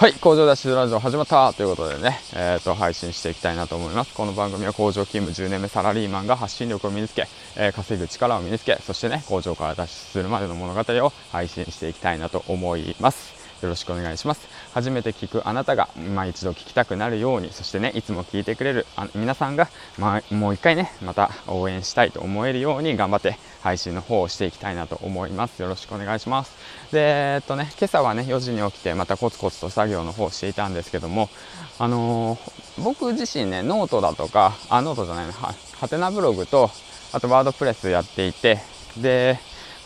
はい工場脱出ラジオ始まったということでね、えー、と配信していきたいなと思います。この番組は工場勤務10年目サラリーマンが発信力を身につけ、えー、稼ぐ力を身につけそしてね工場から脱出するまでの物語を配信していきたいなと思います。よろしくお願いします。初めて聞くあなたが、まあ、一度聞きたくなるようにそしてねいつも聞いてくれるあ皆さんが、まあ、もう一回ねまた応援したいと思えるように頑張って配信の方をしていきたいなと思います。よろしくお願いします。でえっとね今朝はね4時に起きてまたコツコツと作業の方をしていたんですけどもあのー、僕自身ねノートだとかあノートじゃないなはてなブログとあと WordPress やっていてで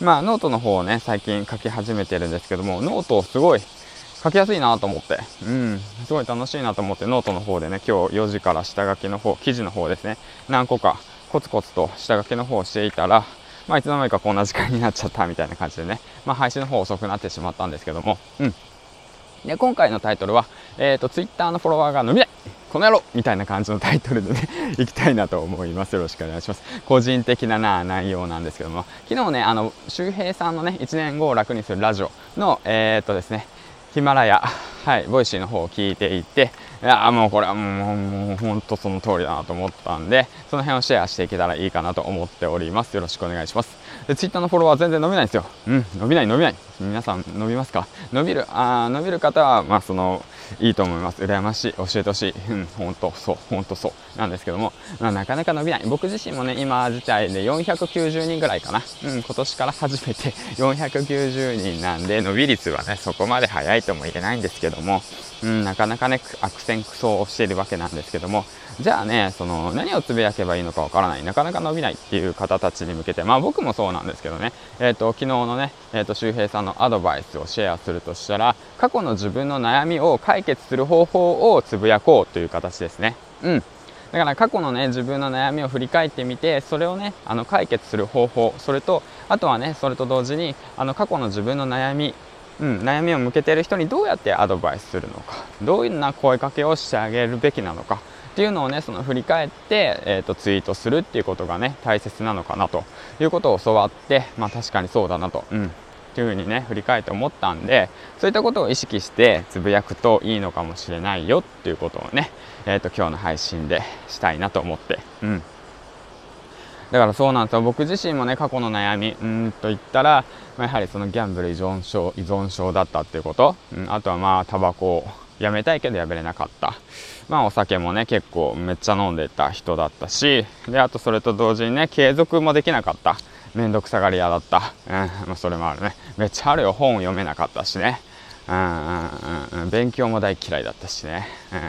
まあノートの方をね最近書き始めてるんですけどもノートをすごい書きやすいなと思って、うん、すごい楽しいなと思ってノートの方でね今日4時から下書きの方記事の方ですね。何個かコツコツと下書きの方をしていたらまあいつの間にかこんな時間になっちゃったみたいな感じでね。まあ配信の方遅くなってしまったんですけども。うん。で今回のタイトルは、えーと、Twitter のフォロワーが伸びない。この野郎みたいな感じのタイトルでね いきたいなと思います。よろしくお願いします。個人的なな内容なんですけども、昨日ね、あの、周平さんのね、1年後を楽にするラジオの、えー、っとですね、 Himalaya、はい、 Voicy の方を聞いていて、いやもうこれはもう、もう本当その通りだなと思ったんで、その辺をシェアしていけたらいいかなと思っております。よろしくお願いします。で、ツイッターのフォロワー全然伸びないんですよ。うん、伸びない、伸びない。皆さん伸びますか？伸びる、あ伸びる方は、まあその、いいと思います。羨ましい。教えてほしい。うん、本当そう、本当そう。なんですけども、まあ、なかなか伸びない。僕自身もね、今自体で490人ぐらいかな。うん、今年から初めて490人なんで、伸び率はね、そこまで早いとも言えないんですけども、うん、なかなかね、悪戦苦闘をしているわけなんですけども、じゃあね、その、何をつぶやけばいいのかわからない、なかなか伸びないっていう方たちに向けて、まあ僕もそうなんですけどね、えっ、ー、と、昨日のね、えっ、ー、と、周平さんのアドバイスをシェアするとしたら、過去の自分の悩みを解決する方法をつぶやこうという形ですね。うん。だから過去のね、自分の悩みを振り返ってみて、それをね、あの、解決する方法、それと、あとはね、それと同時に、あの、過去の自分の悩み、うん、悩みを向けている人にどうやってアドバイスするのかどういうな声かけをしてあげるべきなのかっていうのをねその振り返って、えーと、ツイートするっていうことがね大切なのかなということを教わってまあ確かにそうだなと、うん、っていうふうにね振り返って思ったんでそういったことを意識してつぶやくといいのかもしれないよっていうことをね、えーと、今日の配信でしたいなと思って、うん、だからそうなんですよ。僕自身もね過去の悩みうんと言ったら、まあ、やはりそのギャンブル依存症依存症だったっていうこと、うん、あとはまあタバコをやめたいけどやめれなかった。まあお酒もね結構めっちゃ飲んでた人だったしであとそれと同時にね継続もできなかった。面倒くさがり屋だった、うんまあ、それもあるね。めっちゃあるよ。本読めなかったしね。うんうんうん、勉強も大嫌いだったしね、うん。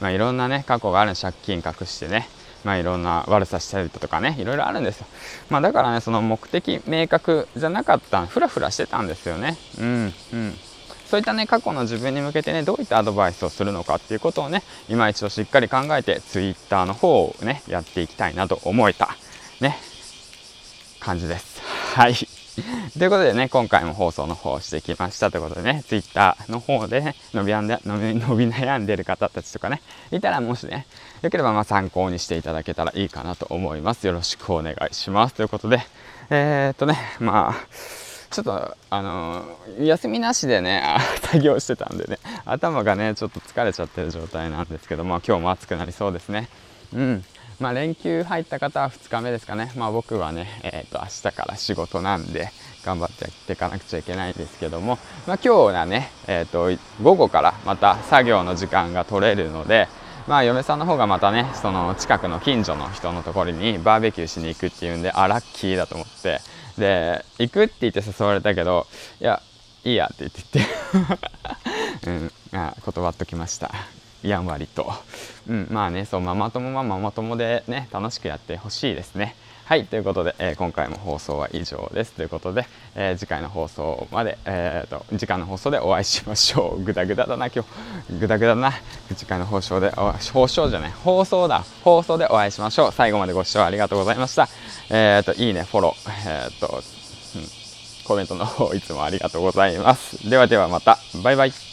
まあ、いろんなね過去がある借金隠してね。まあ、いろんな悪さしたりとかね。いろいろあるんですよ、まあ、だからねその目的明確じゃなかった。ふらふらしてたんですよね。うんうん。そういったね過去の自分に向けてねどういったアドバイスをするのかっていうことをね今一度しっかり考えて Twitter の方をねやっていきたいなと思えた。ね。感じです はいということでね、今回も放送の方をしてきましたということでね、Twitter の方でね、伸びで伸び伸び悩んでる方たちとかね、いたらもしね、よければま参考にしていただけたらいいかなと思います。よろしくお願いします。ということで、えー、っとね、まあ、ちょっと、あのー、休みなしでね、作業してたんでね、頭がね、ちょっと疲れちゃってる状態なんですけども、今日も暑くなりそうですね。うん。まあ、連休入った方は2日目ですかね、まあ、僕はね、えー、と明日から仕事なんで頑張ってやっていかなくちゃいけないんですけども、まあ、今日はね、えー、と午後からまた作業の時間が取れるので、まあ、嫁さんの方がまたねその近くの近所の人のところにバーベキューしに行くっていうんであラッキーだと思って。で行くって言って誘われたけどいやいいやって言って言って。うん、あ断っときました。やんわりと、うん、まあねそうママ友はママ友でね楽しくやってほしいですね。はいということで、えー、今回も放送は以上です。ということで、えー、次回の放送まで、えーと、次回の放送でお会いしましょう。ぐだぐだだな今日。ぐだぐだな。次回の放送で放送じゃない放送だ。放送でお会いしましょう。最後までご視聴ありがとうございました。えっ、といいねフォローえっ、と、うん、コメントの方いつもありがとうございます。ではではまた。バイバイ。